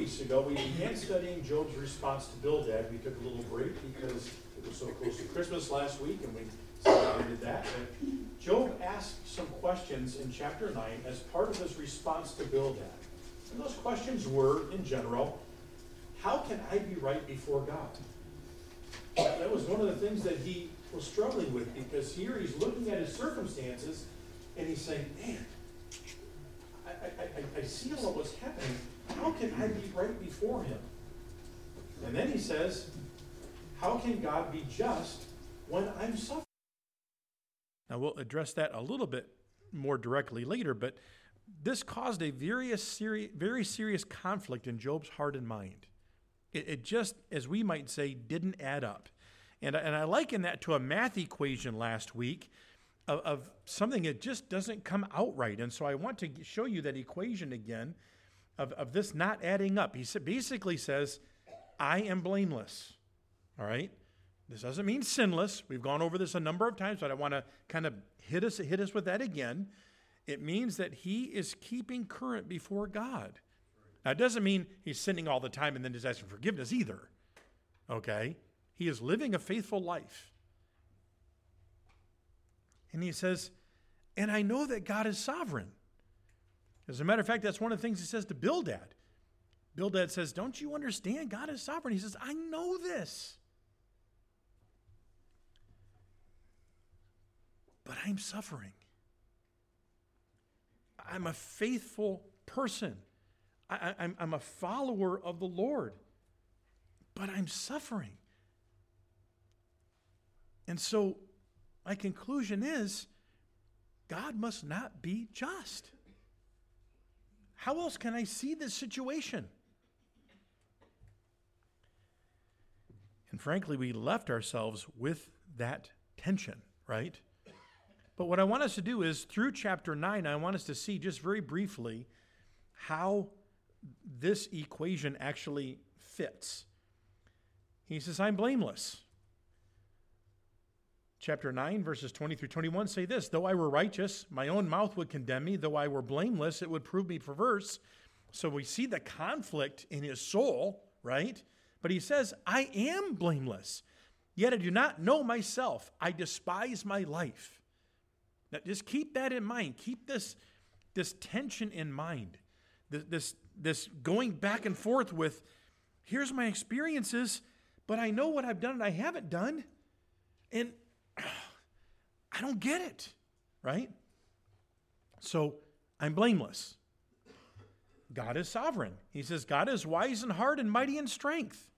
weeks ago, we began studying Job's response to Bildad. We took a little break because it was so close to Christmas last week, and we celebrated that. But Job asked some questions in chapter 9 as part of his response to Bildad. And those questions were, in general, how can I be right before God? That was one of the things that he was struggling with because here he's looking at his circumstances and he's saying, man, I, I, I, I see of what's happening. How can I be right before him? And then he says, how can God be just when I'm suffering? Now we'll address that a little bit more directly later, but this caused a very serious, very serious conflict in Job's heart and mind. It, it just, as we might say, didn't add up. And, and I liken that to a math equation last week of, of something that just doesn't come out right. And so I want to show you that equation again of, of this not adding up. He basically says, I am blameless. All right? This doesn't mean sinless. We've gone over this a number of times, but I want to kind of hit us, hit us with that again. It means that he is keeping current before God. Now, it doesn't mean he's sinning all the time and then just asking forgiveness either. Okay? He is living a faithful life. And he says, and I know that God is sovereign. As a matter of fact, that's one of the things he says to Bildad. Bildad says, Don't you understand? God is sovereign. He says, I know this. But I'm suffering. I'm a faithful person. I, am I'm a follower of the Lord, but I'm suffering. And so my conclusion is God must not be just. How else can I see this situation? And frankly, we left ourselves with that tension, right? But what I want us to do is through chapter 9, I want us to see just very briefly how this equation actually fits. He says, I'm blameless. Chapter 9, verses 20 through 21 say this Though I were righteous, my own mouth would condemn me. Though I were blameless, it would prove me perverse. So we see the conflict in his soul, right? But he says, I am blameless. Yet I do not know myself. I despise my life. Now, just keep that in mind. Keep this, this tension in mind. This, this, this going back and forth with, here's my experiences, but I know what I've done and I haven't done. And I don't get it, right? So I'm blameless. God is sovereign. He says, God is wise in heart and mighty in strength.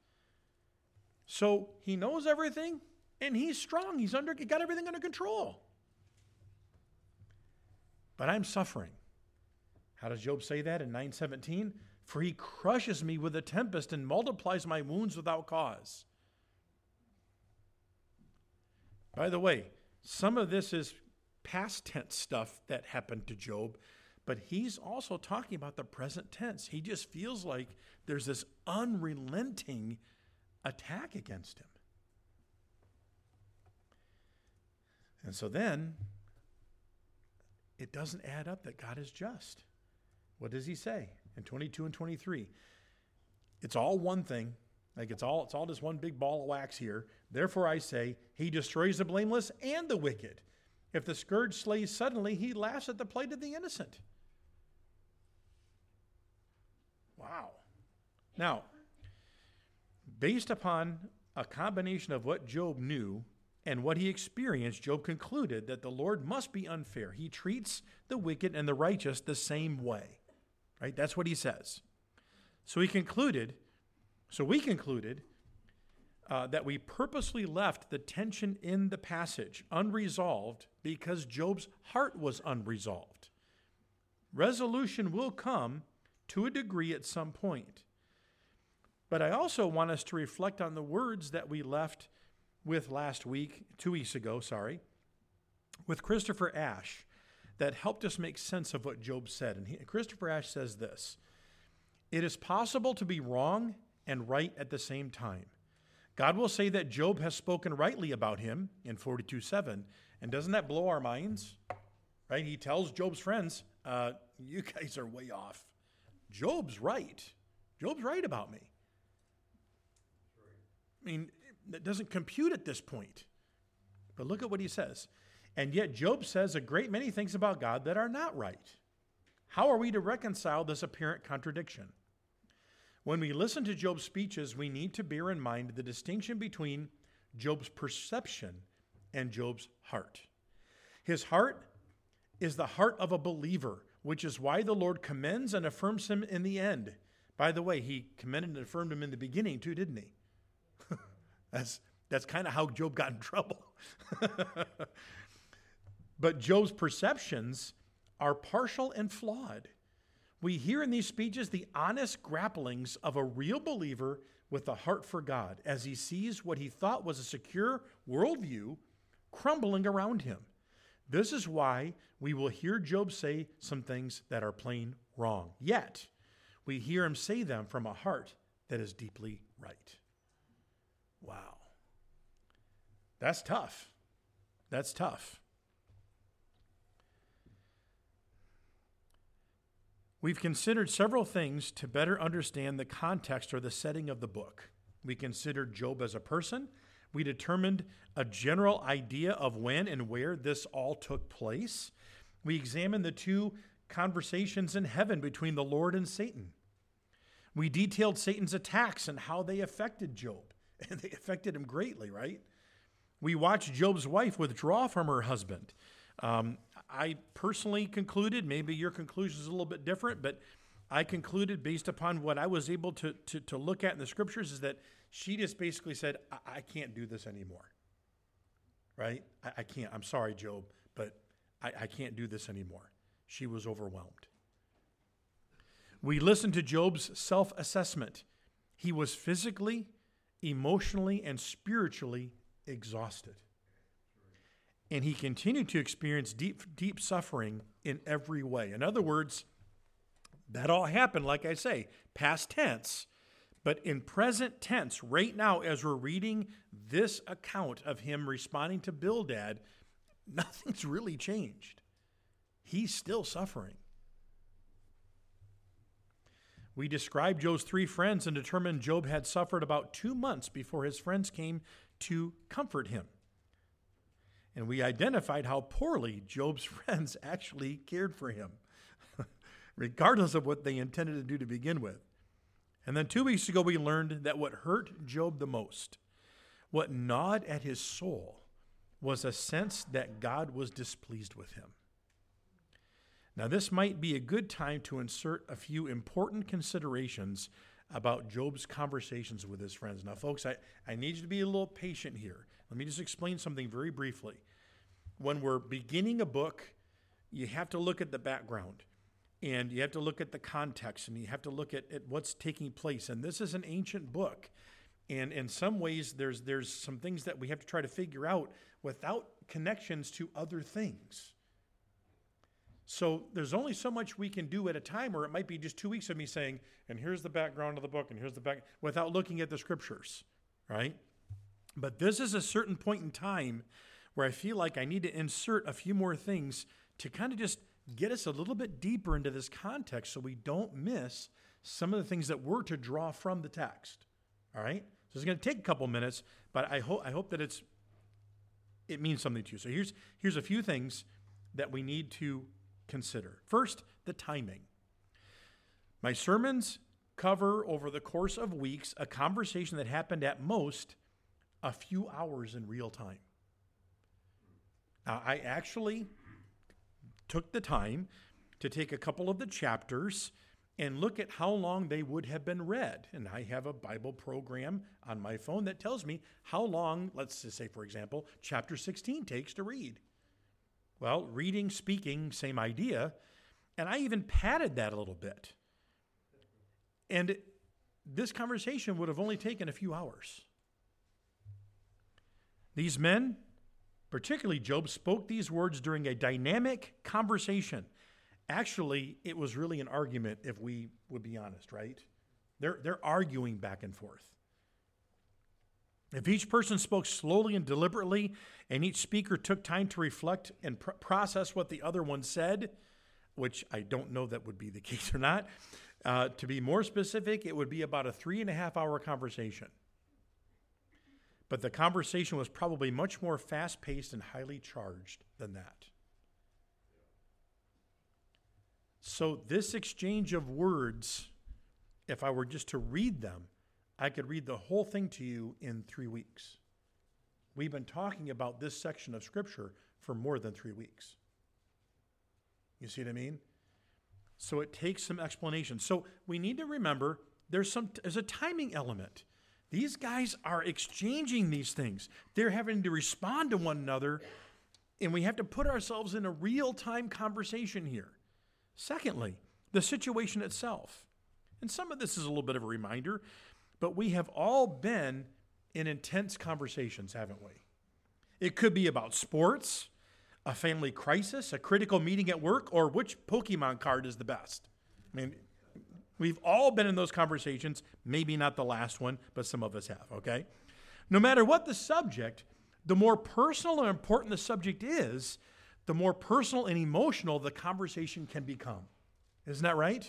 So he knows everything and he's strong. He's under, he got everything under control. But I'm suffering. How does Job say that in 917? For he crushes me with a tempest and multiplies my wounds without cause. By the way, some of this is past tense stuff that happened to Job, but he's also talking about the present tense. He just feels like there's this unrelenting attack against him. And so then it doesn't add up that God is just. What does he say in 22 and 23? It's all one thing. Like it's all it's all just one big ball of wax here. Therefore I say, he destroys the blameless and the wicked. If the scourge slays suddenly, he laughs at the plight of the innocent. Wow. Now, based upon a combination of what Job knew and what he experienced, Job concluded that the Lord must be unfair. He treats the wicked and the righteous the same way. Right? That's what he says. So he concluded, so we concluded uh, that we purposely left the tension in the passage unresolved because Job's heart was unresolved. Resolution will come to a degree at some point. But I also want us to reflect on the words that we left with last week, two weeks ago, sorry, with Christopher Ash that helped us make sense of what Job said. And he, Christopher Ash says this It is possible to be wrong and right at the same time. God will say that Job has spoken rightly about him in 42 7. And doesn't that blow our minds? Right? He tells Job's friends, uh, You guys are way off. Job's right. Job's right about me. I mean, that doesn't compute at this point. But look at what he says. And yet, Job says a great many things about God that are not right. How are we to reconcile this apparent contradiction? When we listen to Job's speeches, we need to bear in mind the distinction between Job's perception and Job's heart. His heart is the heart of a believer, which is why the Lord commends and affirms him in the end. By the way, he commended and affirmed him in the beginning too, didn't he? that's that's kind of how Job got in trouble. but Job's perceptions are partial and flawed. We hear in these speeches the honest grapplings of a real believer with a heart for God as he sees what he thought was a secure worldview crumbling around him. This is why we will hear Job say some things that are plain wrong. Yet, we hear him say them from a heart that is deeply right. Wow. That's tough. That's tough. We've considered several things to better understand the context or the setting of the book. We considered Job as a person. We determined a general idea of when and where this all took place. We examined the two conversations in heaven between the Lord and Satan. We detailed Satan's attacks and how they affected Job. And they affected him greatly, right? We watched Job's wife withdraw from her husband. Um, I personally concluded, maybe your conclusion is a little bit different, but I concluded based upon what I was able to, to, to look at in the scriptures is that she just basically said, I, I can't do this anymore. Right? I, I, can't. I'm sorry, Job, but I, I can't do this anymore. She was overwhelmed. We listened to Job's self assessment. He was physically, emotionally, and spiritually exhausted and he continued to experience deep, deep suffering in every way. In other words, that all happened, like I say, past tense. But in present tense, right now, as we're reading this account of him responding to Bildad, nothing's really changed. He's still suffering. We described Job's three friends and determined Job had suffered about two months before his friends came to comfort him. And we identified how poorly Job's friends actually cared for him, regardless of what they intended to do to begin with. And then two weeks ago, we learned that what hurt Job the most, what gnawed at his soul, was a sense that God was displeased with him. Now, this might be a good time to insert a few important considerations about Job's conversations with his friends. Now, folks, I, I need you to be a little patient here. Let me just explain something very briefly. When we're beginning a book, you have to look at the background and you have to look at the context and you have to look at, at what's taking place. And this is an ancient book. And in some ways, there's, there's some things that we have to try to figure out without connections to other things. So there's only so much we can do at a time, or it might be just two weeks of me saying, and here's the background of the book, and here's the back, without looking at the scriptures, right? But this is a certain point in time where I feel like I need to insert a few more things to kind of just get us a little bit deeper into this context so we don't miss some of the things that we're to draw from the text. All right? So it's going to take a couple minutes, but I hope I hope that it's it means something to you. So here's here's a few things that we need to consider. First, the timing. My sermons cover over the course of weeks a conversation that happened at most a few hours in real time. Now, I actually took the time to take a couple of the chapters and look at how long they would have been read. And I have a Bible program on my phone that tells me how long, let's just say, for example, chapter 16 takes to read. Well, reading, speaking, same idea. And I even padded that a little bit. And this conversation would have only taken a few hours. These men, particularly Job, spoke these words during a dynamic conversation. Actually, it was really an argument, if we would be honest, right? They're, they're arguing back and forth. If each person spoke slowly and deliberately, and each speaker took time to reflect and pr- process what the other one said, which I don't know that would be the case or not, Uh, to be more specific, it would be about a three and a half hour conversation. But the conversation was probably much more fast paced and highly charged than that. So, this exchange of words, if I were just to read them, I could read the whole thing to you in three weeks. We've been talking about this section of Scripture for more than three weeks. You see what I mean? So it takes some explanation. So we need to remember there's some there's a timing element. These guys are exchanging these things. They're having to respond to one another, and we have to put ourselves in a real-time conversation here. Secondly, the situation itself. And some of this is a little bit of a reminder, but we have all been in intense conversations, haven't we? It could be about sports, a family crisis, a critical meeting at work, or which Pokemon card is the best. I mean, we've all been in those conversations, maybe not the last one, but some of us have, okay? No matter what the subject, the more personal and important the subject is, the more personal and emotional the conversation can become. Isn't that right?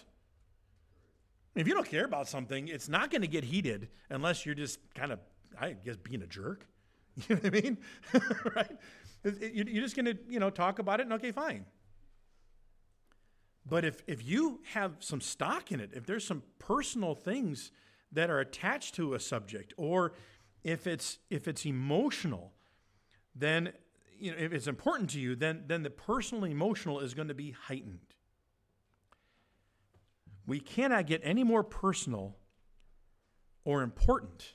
If you don't care about something, it's not going to get heated unless you're just kind of, I guess, being a jerk. You know what I mean? right? You're just going to, you know, talk about it and okay, fine. But if, if you have some stock in it, if there's some personal things that are attached to a subject, or if it's if it's emotional, then you know if it's important to you, then then the personal emotional is going to be heightened. We cannot get any more personal or important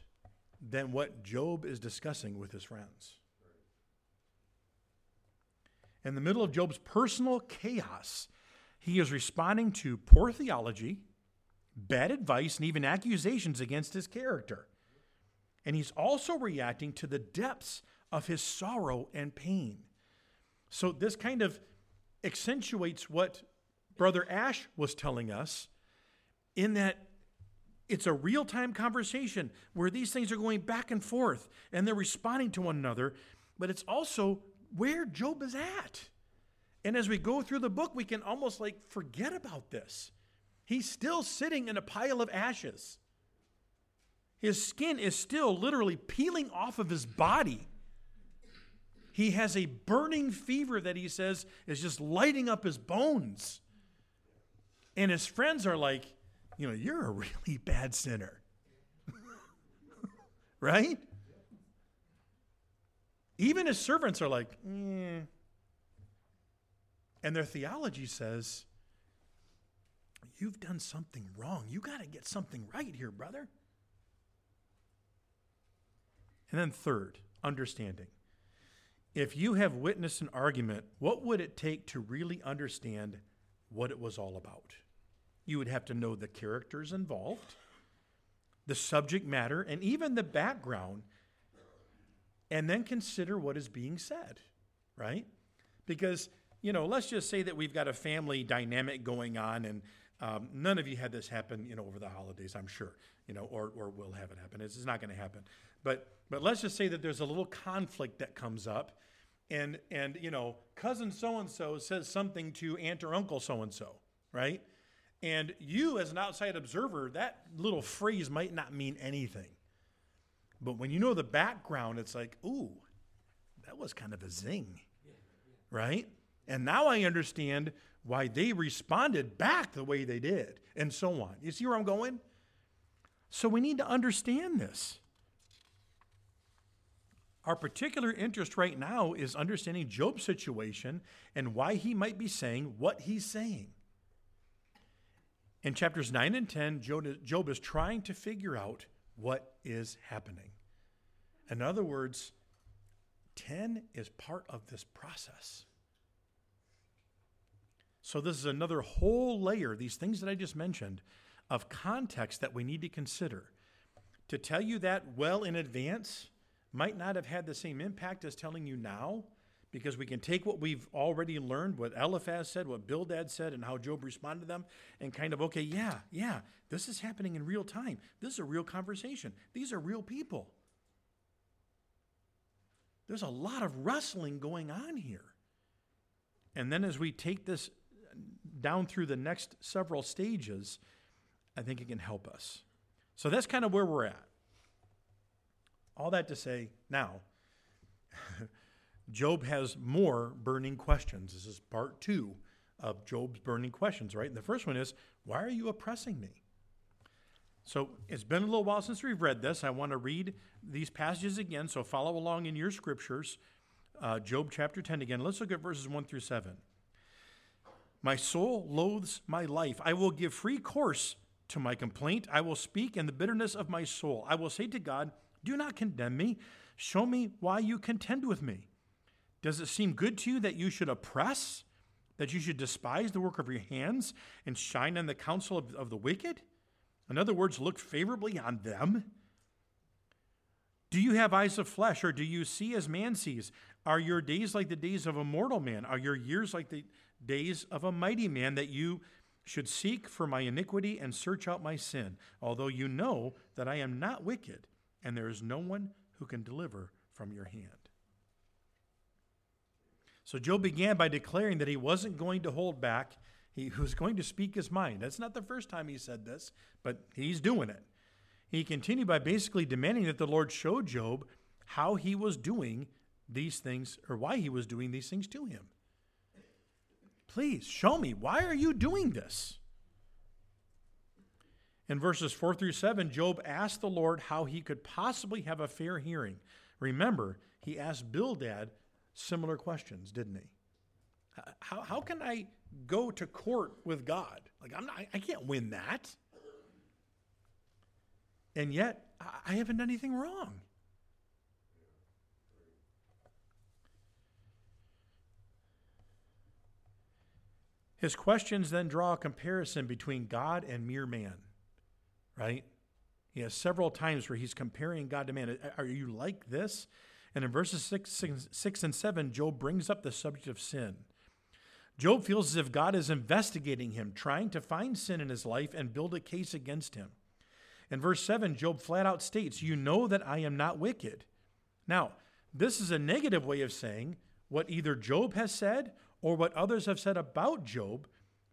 than what Job is discussing with his friends. In the middle of Job's personal chaos, he is responding to poor theology, bad advice, and even accusations against his character. And he's also reacting to the depths of his sorrow and pain. So, this kind of accentuates what Brother Ash was telling us in that it's a real time conversation where these things are going back and forth and they're responding to one another, but it's also where Job is at. And as we go through the book, we can almost like forget about this. He's still sitting in a pile of ashes. His skin is still literally peeling off of his body. He has a burning fever that he says is just lighting up his bones. And his friends are like, you know, you're a really bad sinner. right? Even his servants are like, eh. And their theology says, You've done something wrong. You got to get something right here, brother. And then, third, understanding. If you have witnessed an argument, what would it take to really understand what it was all about? You would have to know the characters involved, the subject matter, and even the background and then consider what is being said, right? Because, you know, let's just say that we've got a family dynamic going on and um, none of you had this happen, you know, over the holidays, I'm sure, you know, or, or will have it happen. It's, it's not going to happen. But, but let's just say that there's a little conflict that comes up and, and you know, cousin so-and-so says something to aunt or uncle so-and-so, right? And you, as an outside observer, that little phrase might not mean anything. But when you know the background, it's like, ooh, that was kind of a zing, right? And now I understand why they responded back the way they did, and so on. You see where I'm going? So we need to understand this. Our particular interest right now is understanding Job's situation and why he might be saying what he's saying. In chapters 9 and 10, Job is trying to figure out what is happening. In other words, 10 is part of this process. So, this is another whole layer, these things that I just mentioned, of context that we need to consider. To tell you that well in advance might not have had the same impact as telling you now, because we can take what we've already learned, what Eliphaz said, what Bildad said, and how Job responded to them, and kind of, okay, yeah, yeah, this is happening in real time. This is a real conversation. These are real people. There's a lot of wrestling going on here. And then as we take this down through the next several stages, I think it can help us. So that's kind of where we're at. All that to say, now, Job has more burning questions. This is part two of Job's burning questions, right? And the first one is, Why are you oppressing me? So it's been a little while since we've read this. I want to read these passages again, so follow along in your scriptures. Uh, Job chapter 10 again. Let's look at verses 1 through 7. My soul loathes my life. I will give free course to my complaint. I will speak in the bitterness of my soul. I will say to God, Do not condemn me. Show me why you contend with me. Does it seem good to you that you should oppress, that you should despise the work of your hands and shine on the counsel of, of the wicked? In other words, look favorably on them? Do you have eyes of flesh, or do you see as man sees? Are your days like the days of a mortal man? Are your years like the days of a mighty man, that you should seek for my iniquity and search out my sin, although you know that I am not wicked, and there is no one who can deliver from your hand? So Job began by declaring that he wasn't going to hold back he was going to speak his mind. That's not the first time he said this, but he's doing it. He continued by basically demanding that the Lord show Job how he was doing these things or why he was doing these things to him. Please show me. Why are you doing this? In verses 4 through 7, Job asked the Lord how he could possibly have a fair hearing. Remember, he asked Bildad similar questions, didn't he? How, how can I go to court with God? Like, I'm not, I can't win that. And yet, I haven't done anything wrong. His questions then draw a comparison between God and mere man, right? He has several times where he's comparing God to man. Are you like this? And in verses six, six, and 7, Job brings up the subject of sin. Job feels as if God is investigating him, trying to find sin in his life and build a case against him. In verse 7, Job flat out states, You know that I am not wicked. Now, this is a negative way of saying what either Job has said or what others have said about Job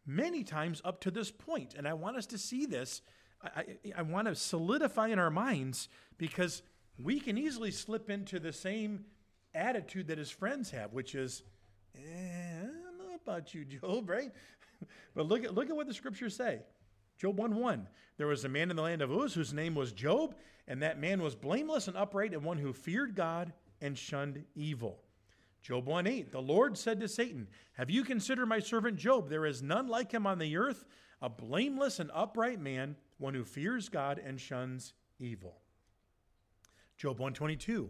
many times up to this point. And I want us to see this. I, I, I want to solidify in our minds because we can easily slip into the same attitude that his friends have, which is, eh, about you, Job, right? but look at, look at what the scriptures say. Job 1 1. There was a man in the land of Uz whose name was Job, and that man was blameless and upright and one who feared God and shunned evil. Job 1 8. The Lord said to Satan, Have you considered my servant Job? There is none like him on the earth, a blameless and upright man, one who fears God and shuns evil. Job 122.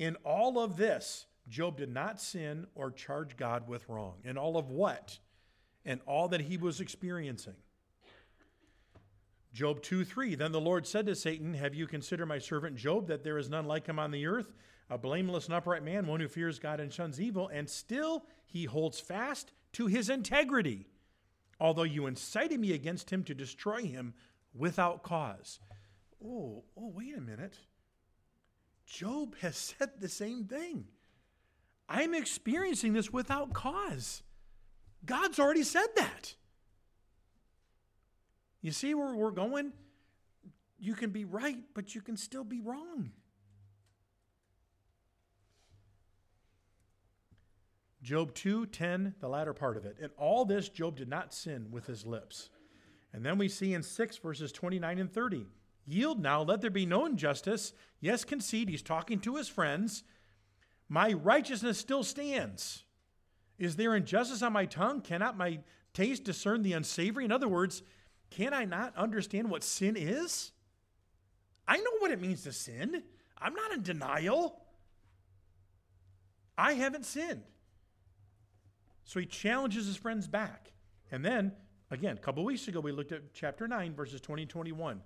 In all of this, Job did not sin or charge God with wrong. In all of what? And all that he was experiencing. Job 2 3. Then the Lord said to Satan, Have you considered my servant Job, that there is none like him on the earth, a blameless and upright man, one who fears God and shuns evil, and still he holds fast to his integrity, although you incited me against him to destroy him without cause. Oh, oh, wait a minute. Job has said the same thing. I'm experiencing this without cause. God's already said that. You see where we're going? You can be right, but you can still be wrong. Job 2 10, the latter part of it. In all this, Job did not sin with his lips. And then we see in 6 verses 29 and 30 Yield now, let there be no injustice. Yes, concede. He's talking to his friends. My righteousness still stands. Is there injustice on my tongue? Cannot my taste discern the unsavory? In other words, can I not understand what sin is? I know what it means to sin. I'm not in denial. I haven't sinned. So he challenges his friends back. And then, again, a couple weeks ago, we looked at chapter 9, verses 20 and 21.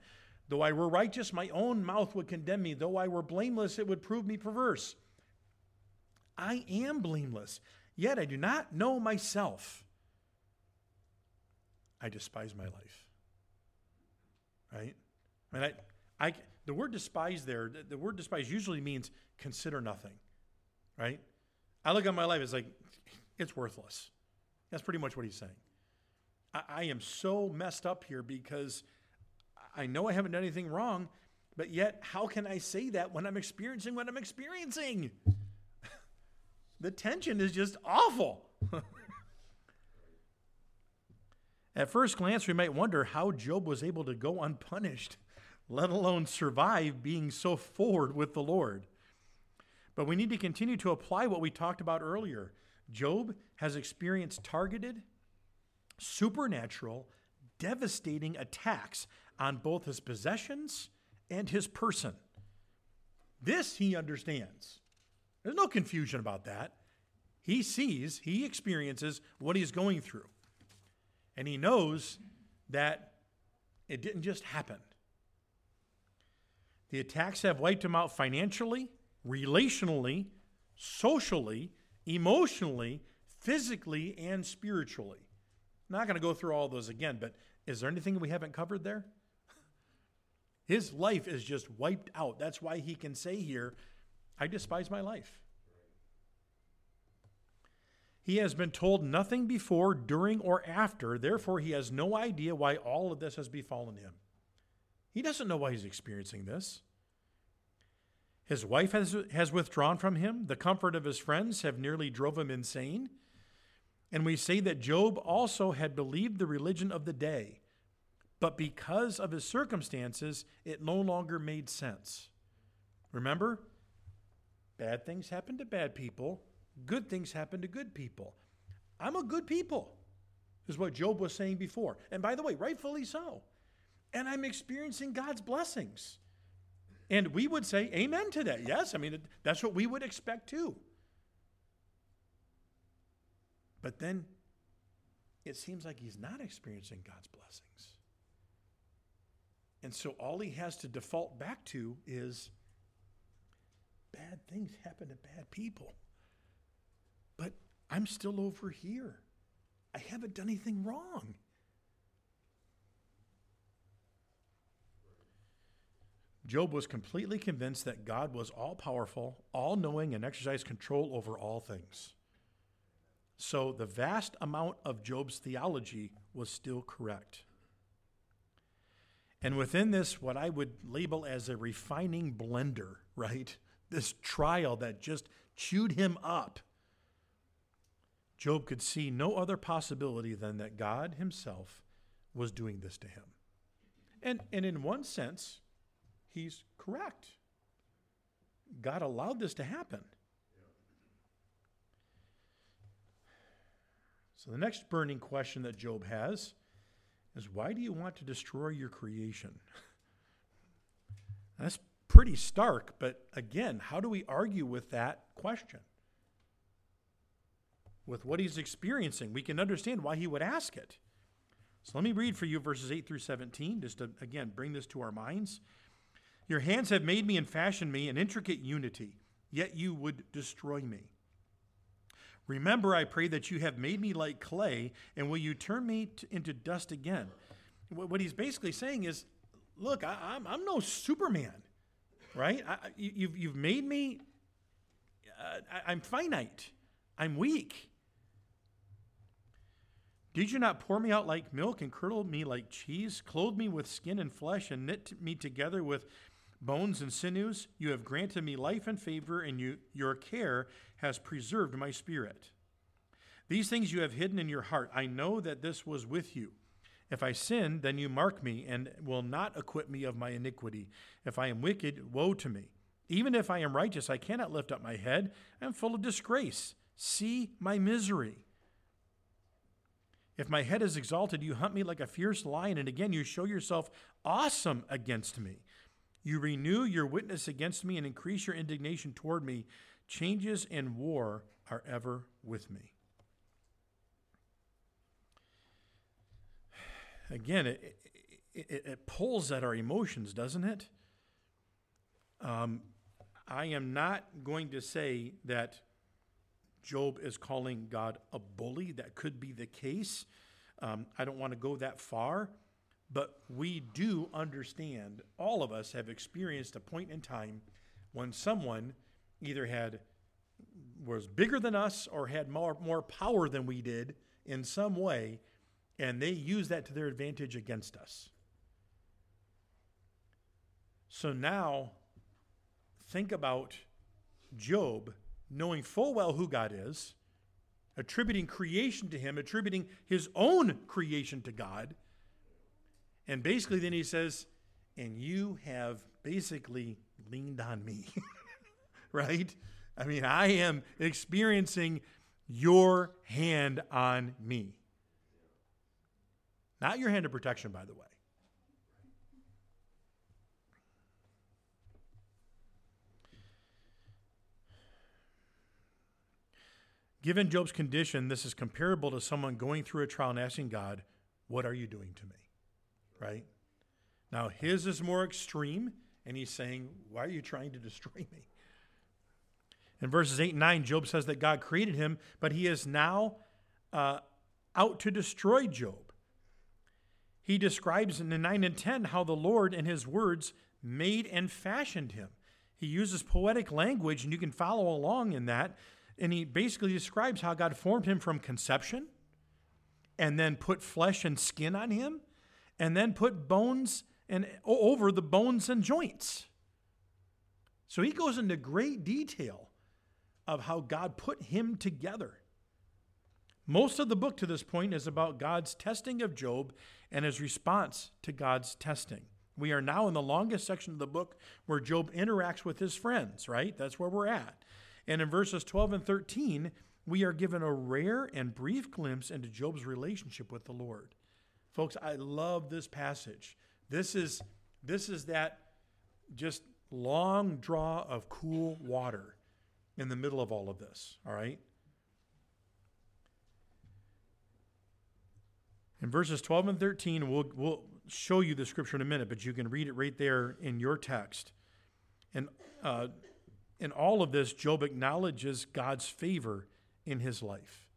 Though I were righteous, my own mouth would condemn me. Though I were blameless, it would prove me perverse. I am blameless, yet I do not know myself. I despise my life. Right? I mean, I, I, the word despise there, the, the word despise usually means consider nothing. Right? I look at my life, it's like, it's worthless. That's pretty much what he's saying. I, I am so messed up here because I know I haven't done anything wrong, but yet, how can I say that when I'm experiencing what I'm experiencing? the tension is just awful. At first glance, we might wonder how Job was able to go unpunished, let alone survive being so forward with the Lord. But we need to continue to apply what we talked about earlier. Job has experienced targeted, supernatural, devastating attacks on both his possessions and his person. This he understands. There's no confusion about that. He sees, he experiences what he's going through. And he knows that it didn't just happen. The attacks have wiped him out financially, relationally, socially, emotionally, physically, and spiritually. Not going to go through all those again, but is there anything we haven't covered there? His life is just wiped out. That's why he can say here, I despise my life. He has been told nothing before, during, or after. Therefore, he has no idea why all of this has befallen him. He doesn't know why he's experiencing this. His wife has, has withdrawn from him. The comfort of his friends have nearly drove him insane. And we say that Job also had believed the religion of the day, but because of his circumstances, it no longer made sense. Remember? Bad things happen to bad people, good things happen to good people. I'm a good people, is what Job was saying before. And by the way, rightfully so. And I'm experiencing God's blessings. And we would say amen to that. Yes, I mean, that's what we would expect too. But then it seems like he's not experiencing God's blessings. And so all he has to default back to is bad things happen to bad people. I'm still over here. I haven't done anything wrong. Job was completely convinced that God was all powerful, all knowing, and exercised control over all things. So the vast amount of Job's theology was still correct. And within this, what I would label as a refining blender, right? This trial that just chewed him up. Job could see no other possibility than that God himself was doing this to him. And, and in one sense, he's correct. God allowed this to happen. So, the next burning question that Job has is why do you want to destroy your creation? That's pretty stark, but again, how do we argue with that question? With what he's experiencing, we can understand why he would ask it. So let me read for you verses 8 through 17, just to again bring this to our minds. Your hands have made me and fashioned me in intricate unity, yet you would destroy me. Remember, I pray that you have made me like clay, and will you turn me to, into dust again? What he's basically saying is, look, I, am no Superman, right? I, you've, you've made me, uh, I, I'm finite, I'm weak. Did you not pour me out like milk and curdle me like cheese, clothe me with skin and flesh, and knit me together with bones and sinews. You have granted me life and favor, and you, your care has preserved my spirit. These things you have hidden in your heart. I know that this was with you. If I sin, then you mark me and will not acquit me of my iniquity. If I am wicked, woe to me. Even if I am righteous, I cannot lift up my head. I am full of disgrace. See my misery. If my head is exalted, you hunt me like a fierce lion, and again you show yourself awesome against me. You renew your witness against me and increase your indignation toward me. Changes and war are ever with me. Again, it, it, it pulls at our emotions, doesn't it? Um, I am not going to say that Job is calling God a bully. That could be the case. Um, I don't want to go that far. But we do understand, all of us have experienced a point in time when someone either had was bigger than us or had more, more power than we did in some way, and they used that to their advantage against us. So now, think about Job knowing full well who God is, attributing creation to him, attributing his own creation to God. And basically, then he says, and you have basically leaned on me, right? I mean, I am experiencing your hand on me. Not your hand of protection, by the way. Given Job's condition, this is comparable to someone going through a trial and asking God, What are you doing to me? Right? Now, his is more extreme, and he's saying, Why are you trying to destroy me? In verses 8 and 9, Job says that God created him, but he is now uh, out to destroy Job. He describes in 9 and 10 how the Lord in his words made and fashioned him. He uses poetic language, and you can follow along in that and he basically describes how God formed him from conception and then put flesh and skin on him and then put bones and over the bones and joints. So he goes into great detail of how God put him together. Most of the book to this point is about God's testing of Job and his response to God's testing. We are now in the longest section of the book where Job interacts with his friends, right? That's where we're at. And in verses 12 and 13, we are given a rare and brief glimpse into Job's relationship with the Lord. Folks, I love this passage. This is this is that just long draw of cool water in the middle of all of this, all right? In verses 12 and 13, we'll, we'll show you the scripture in a minute, but you can read it right there in your text. And uh, in all of this, Job acknowledges God's favor in his life.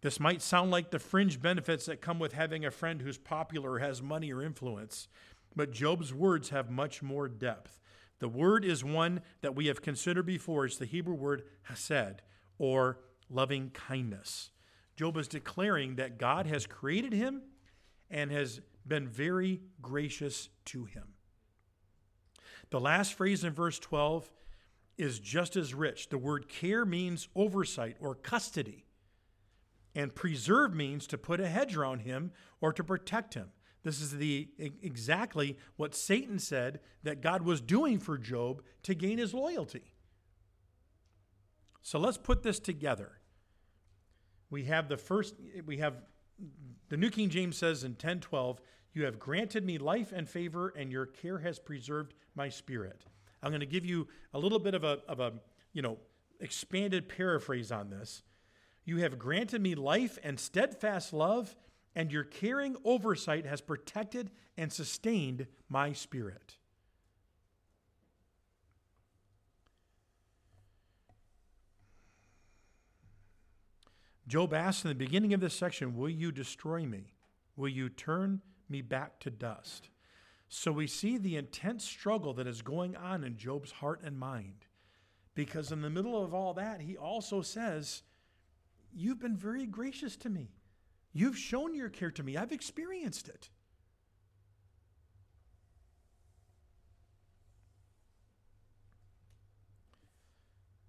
This might sound like the fringe benefits that come with having a friend who's popular has money or influence, but Job's words have much more depth. The word is one that we have considered before. It's the Hebrew word hesed, or loving kindness. Job is declaring that God has created him and has been very gracious to him. The last phrase in verse 12 is just as rich. The word care means oversight or custody, and preserve means to put a hedge around him or to protect him. This is the exactly what Satan said that God was doing for Job to gain his loyalty. So let's put this together. We have the first we have the New King James says in 1012, you have granted me life and favor and your care has preserved my spirit. I'm going to give you a little bit of a, of a you know, expanded paraphrase on this. You have granted me life and steadfast love, and your caring oversight has protected and sustained my spirit. Job asks in the beginning of this section, Will you destroy me? Will you turn me back to dust? So we see the intense struggle that is going on in Job's heart and mind. Because in the middle of all that, he also says, You've been very gracious to me. You've shown your care to me. I've experienced it.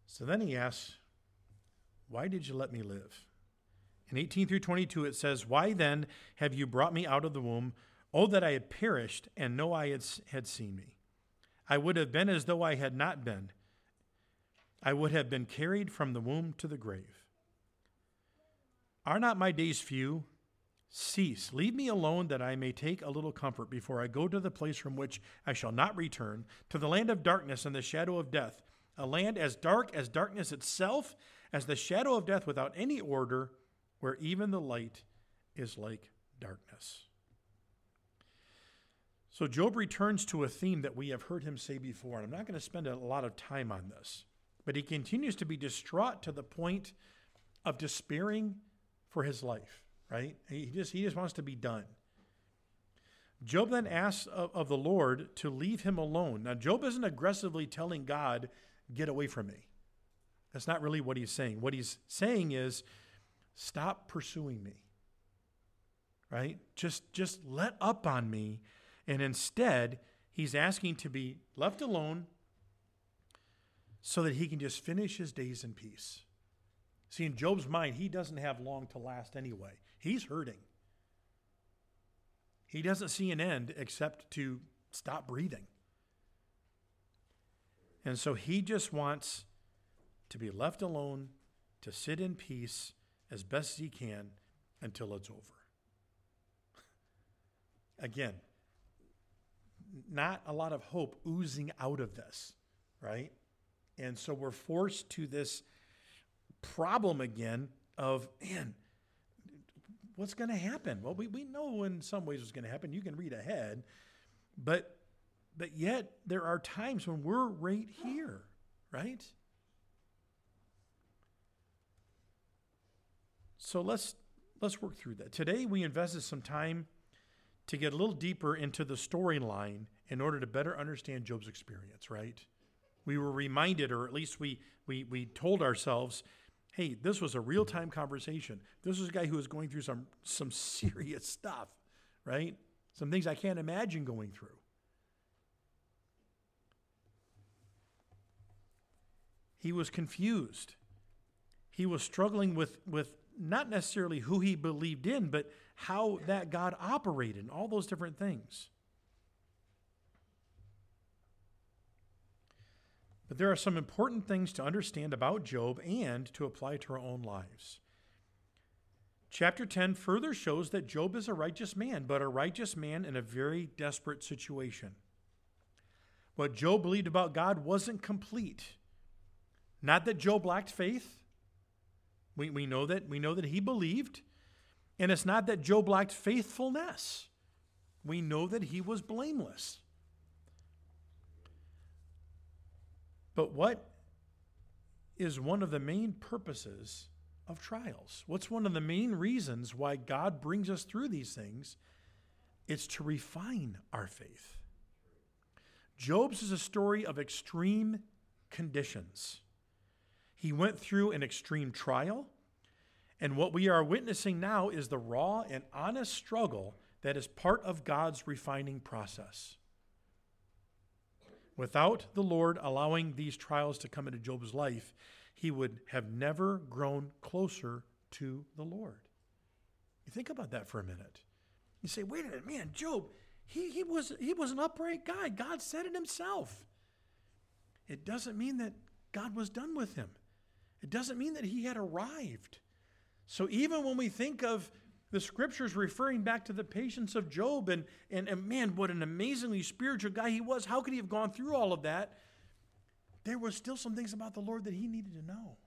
So then he asks, Why did you let me live? In 18 through 22, it says, Why then have you brought me out of the womb? Oh, that I had perished, and no eye had, had seen me. I would have been as though I had not been. I would have been carried from the womb to the grave. Are not my days few? Cease, leave me alone that I may take a little comfort before I go to the place from which I shall not return, to the land of darkness and the shadow of death, a land as dark as darkness itself, as the shadow of death without any order, where even the light is like darkness. So Job returns to a theme that we have heard him say before, and I'm not going to spend a lot of time on this, but he continues to be distraught to the point of despairing for his life, right? He just, he just wants to be done. Job then asks of, the Lord to leave him alone. Now, Job isn't aggressively telling God, get away from me. That's not really what he's saying. What he's saying is, stop pursuing me. Right? Just just let up on me and instead, He's asking to be left alone so that he can just finish his days in peace. See, in Job's mind, he doesn't have long to last anyway. He's hurting. He doesn't see an end except to stop breathing. And so he just wants to be left alone, to sit in peace as best as he can until it's over. Again, not a lot of hope oozing out of this, right? And so we're forced to this problem again of, man, what's going to happen? Well, we, we know in some ways what's going to happen. You can read ahead, but but yet there are times when we're right here, right? So let's let's work through that. Today we invested some time to get a little deeper into the storyline in order to better understand Job's experience, right? We were reminded, or at least we we we told ourselves, hey, this was a real-time conversation. This was a guy who was going through some some serious stuff, right? Some things I can't imagine going through. He was confused. He was struggling with, with not necessarily who he believed in, but how that God operated, and all those different things. But there are some important things to understand about Job and to apply to our own lives. Chapter 10 further shows that Job is a righteous man, but a righteous man in a very desperate situation. What Job believed about God wasn't complete. Not that Job lacked faith. We, we, know that, we know that he believed. And it's not that Job lacked faithfulness. We know that he was blameless. But what is one of the main purposes of trials? What's one of the main reasons why God brings us through these things? It's to refine our faith. Job's is a story of extreme conditions. He went through an extreme trial, and what we are witnessing now is the raw and honest struggle that is part of God's refining process. Without the Lord allowing these trials to come into Job's life, he would have never grown closer to the Lord. You think about that for a minute. You say, wait a minute, man, Job, he, he, was, he was an upright guy. God said it himself. It doesn't mean that God was done with him, it doesn't mean that he had arrived. So even when we think of the scriptures referring back to the patience of Job and, and, and man, what an amazingly spiritual guy he was, how could he have gone through all of that? There were still some things about the Lord that he needed to know.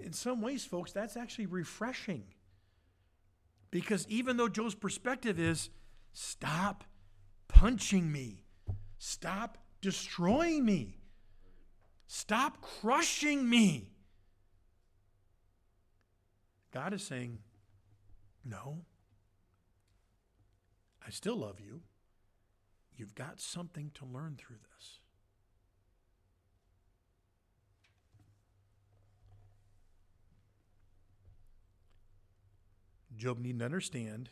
In some ways, folks, that's actually refreshing. Because even though Job's perspective is stop punching me, stop destroying me, stop crushing me. God is saying, no, I still love you. You've got something to learn through this. Job needed to understand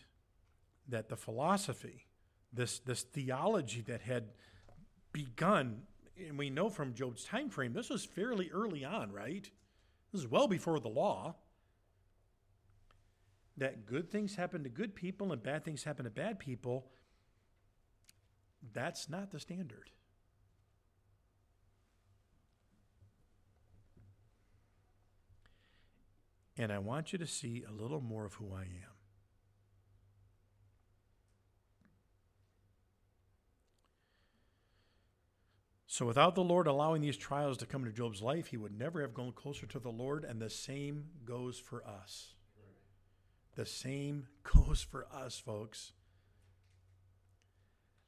that the philosophy, this, this theology that had begun, and we know from Job's time frame, this was fairly early on, right? This is well before the law. That good things happen to good people and bad things happen to bad people. That's not the standard. And I want you to see a little more of who I am. So, without the Lord allowing these trials to come into Job's life, he would never have gone closer to the Lord, and the same goes for us. The same goes for us, folks.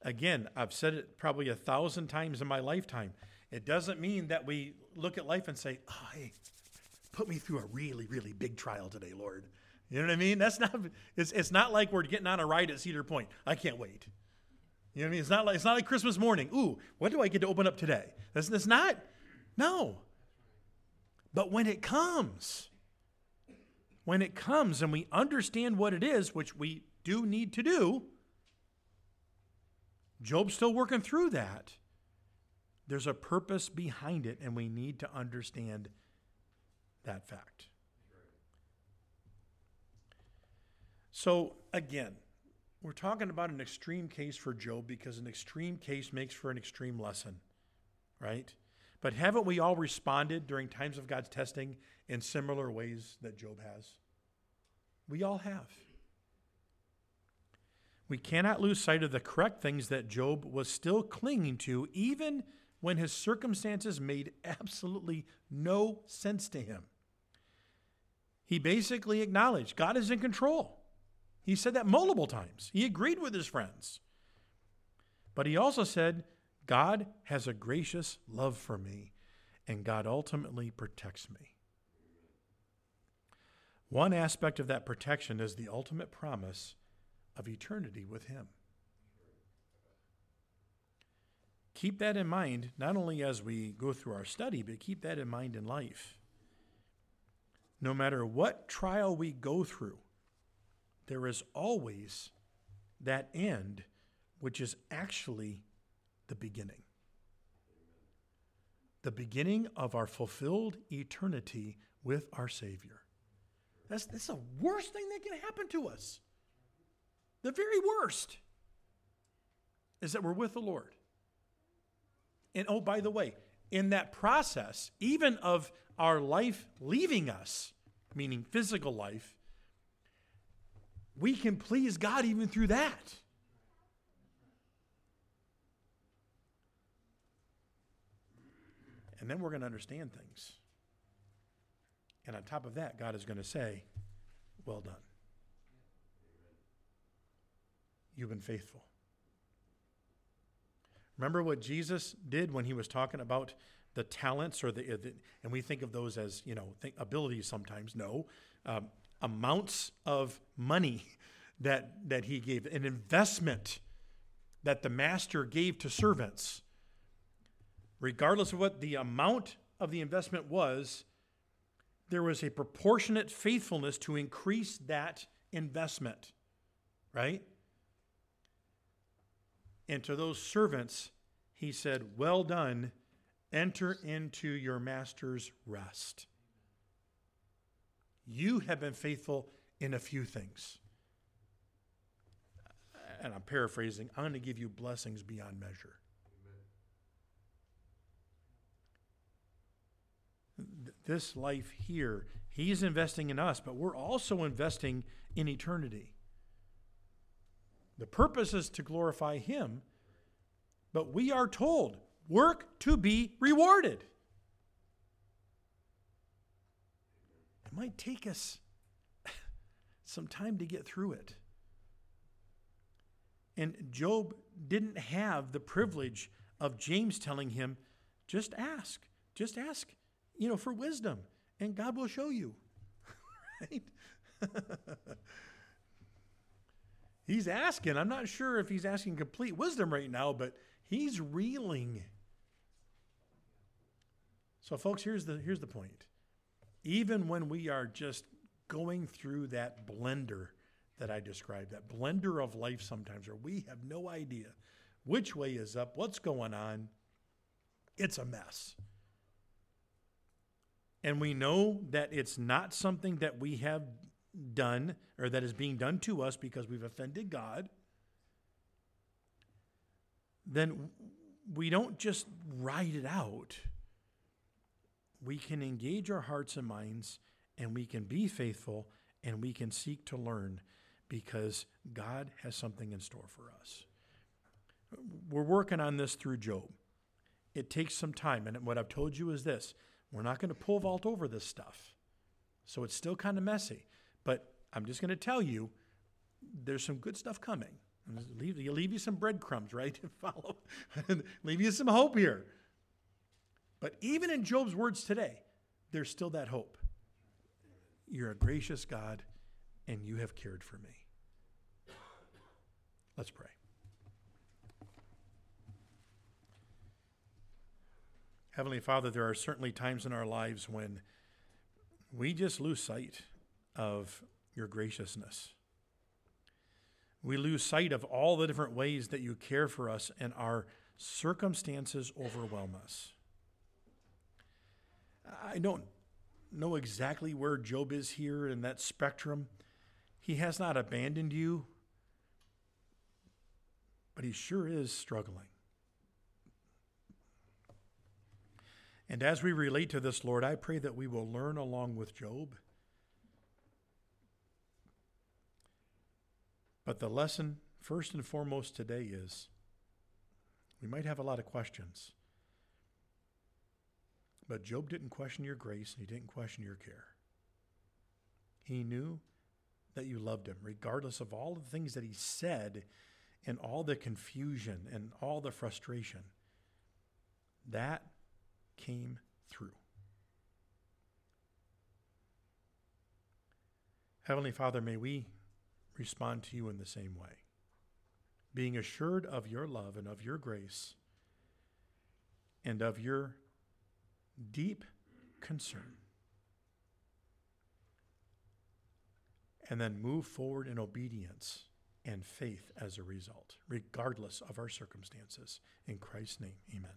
Again, I've said it probably a thousand times in my lifetime. It doesn't mean that we look at life and say, oh, hey, put me through a really, really big trial today, Lord. You know what I mean? That's not it's, it's not like we're getting on a ride at Cedar Point. I can't wait. You know what I mean? It's not like it's not like Christmas morning. Ooh, what do I get to open up today? That's, that's not. No. But when it comes, when it comes and we understand what it is, which we do need to do, Job's still working through that. There's a purpose behind it, and we need to understand that fact. So, again, we're talking about an extreme case for Job because an extreme case makes for an extreme lesson, right? But haven't we all responded during times of God's testing in similar ways that Job has? We all have. We cannot lose sight of the correct things that Job was still clinging to, even when his circumstances made absolutely no sense to him. He basically acknowledged God is in control. He said that multiple times. He agreed with his friends. But he also said, God has a gracious love for me, and God ultimately protects me. One aspect of that protection is the ultimate promise of eternity with Him. Keep that in mind, not only as we go through our study, but keep that in mind in life. No matter what trial we go through, there is always that end, which is actually the beginning. The beginning of our fulfilled eternity with our Savior. That's, that's the worst thing that can happen to us. The very worst is that we're with the Lord. And oh, by the way, in that process, even of our life leaving us, meaning physical life, we can please God even through that. And then we're going to understand things. And on top of that, God is going to say, Well done. You've been faithful. Remember what Jesus did when he was talking about the talents, or the, and we think of those as you know abilities sometimes. No, um, amounts of money that, that he gave, an investment that the master gave to servants. Regardless of what the amount of the investment was, there was a proportionate faithfulness to increase that investment, right? And to those servants, he said, Well done, enter into your master's rest. You have been faithful in a few things. And I'm paraphrasing, I'm going to give you blessings beyond measure. This life here, He's investing in us, but we're also investing in eternity. The purpose is to glorify Him, but we are told work to be rewarded. Might take us some time to get through it. And Job didn't have the privilege of James telling him, just ask, just ask, you know, for wisdom, and God will show you. right? he's asking. I'm not sure if he's asking complete wisdom right now, but he's reeling. So, folks, here's the, here's the point even when we are just going through that blender that I described, that blender of life sometimes, where we have no idea which way is up, what's going on, it's a mess. And we know that it's not something that we have done or that is being done to us because we've offended God. Then we don't just ride it out we can engage our hearts and minds and we can be faithful and we can seek to learn because God has something in store for us. We're working on this through Job. It takes some time. And what I've told you is this we're not going to pull vault over this stuff. So it's still kind of messy. But I'm just going to tell you there's some good stuff coming. Leave, leave you some breadcrumbs, right? Follow. leave you some hope here. But even in Job's words today, there's still that hope. You're a gracious God, and you have cared for me. Let's pray. Heavenly Father, there are certainly times in our lives when we just lose sight of your graciousness. We lose sight of all the different ways that you care for us, and our circumstances overwhelm us. I don't know exactly where Job is here in that spectrum. He has not abandoned you, but he sure is struggling. And as we relate to this, Lord, I pray that we will learn along with Job. But the lesson, first and foremost, today is we might have a lot of questions. But Job didn't question your grace and he didn't question your care. He knew that you loved him, regardless of all the things that he said and all the confusion and all the frustration. That came through. Heavenly Father, may we respond to you in the same way, being assured of your love and of your grace and of your deep concern. And then move forward in obedience and faith as a result, regardless of our circumstances. In Christ's name, amen.